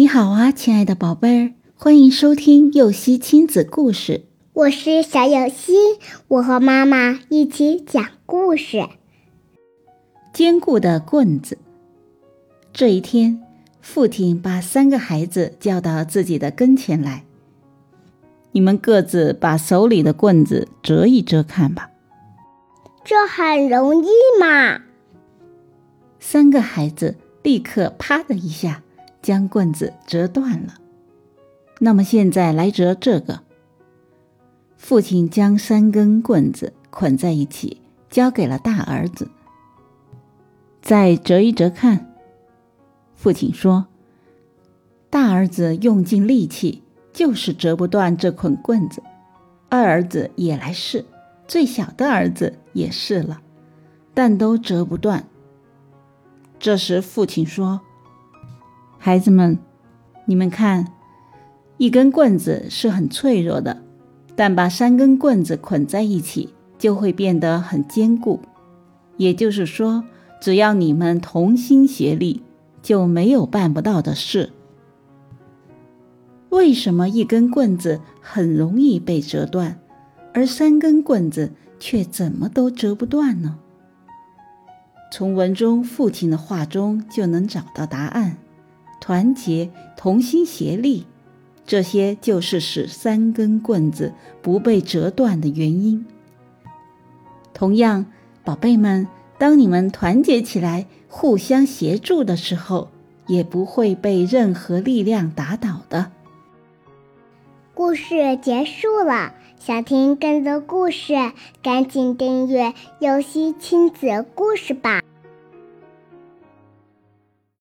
你好啊，亲爱的宝贝儿，欢迎收听幼熙亲子故事。我是小幼熙，我和妈妈一起讲故事。坚固的棍子。这一天，父亲把三个孩子叫到自己的跟前来：“你们各自把手里的棍子折一折看吧。”这很容易嘛！三个孩子立刻啪的一下。将棍子折断了。那么现在来折这个。父亲将三根棍子捆在一起，交给了大儿子。再折一折看。父亲说：“大儿子用尽力气，就是折不断这捆棍子。二儿子也来试，最小的儿子也试了，但都折不断。”这时父亲说。孩子们，你们看，一根棍子是很脆弱的，但把三根棍子捆在一起，就会变得很坚固。也就是说，只要你们同心协力，就没有办不到的事。为什么一根棍子很容易被折断，而三根棍子却怎么都折不断呢？从文中父亲的话中就能找到答案。团结、同心协力，这些就是使三根棍子不被折断的原因。同样，宝贝们，当你们团结起来、互相协助的时候，也不会被任何力量打倒的。故事结束了，想听更多故事，赶紧订阅“游戏亲子故事”吧。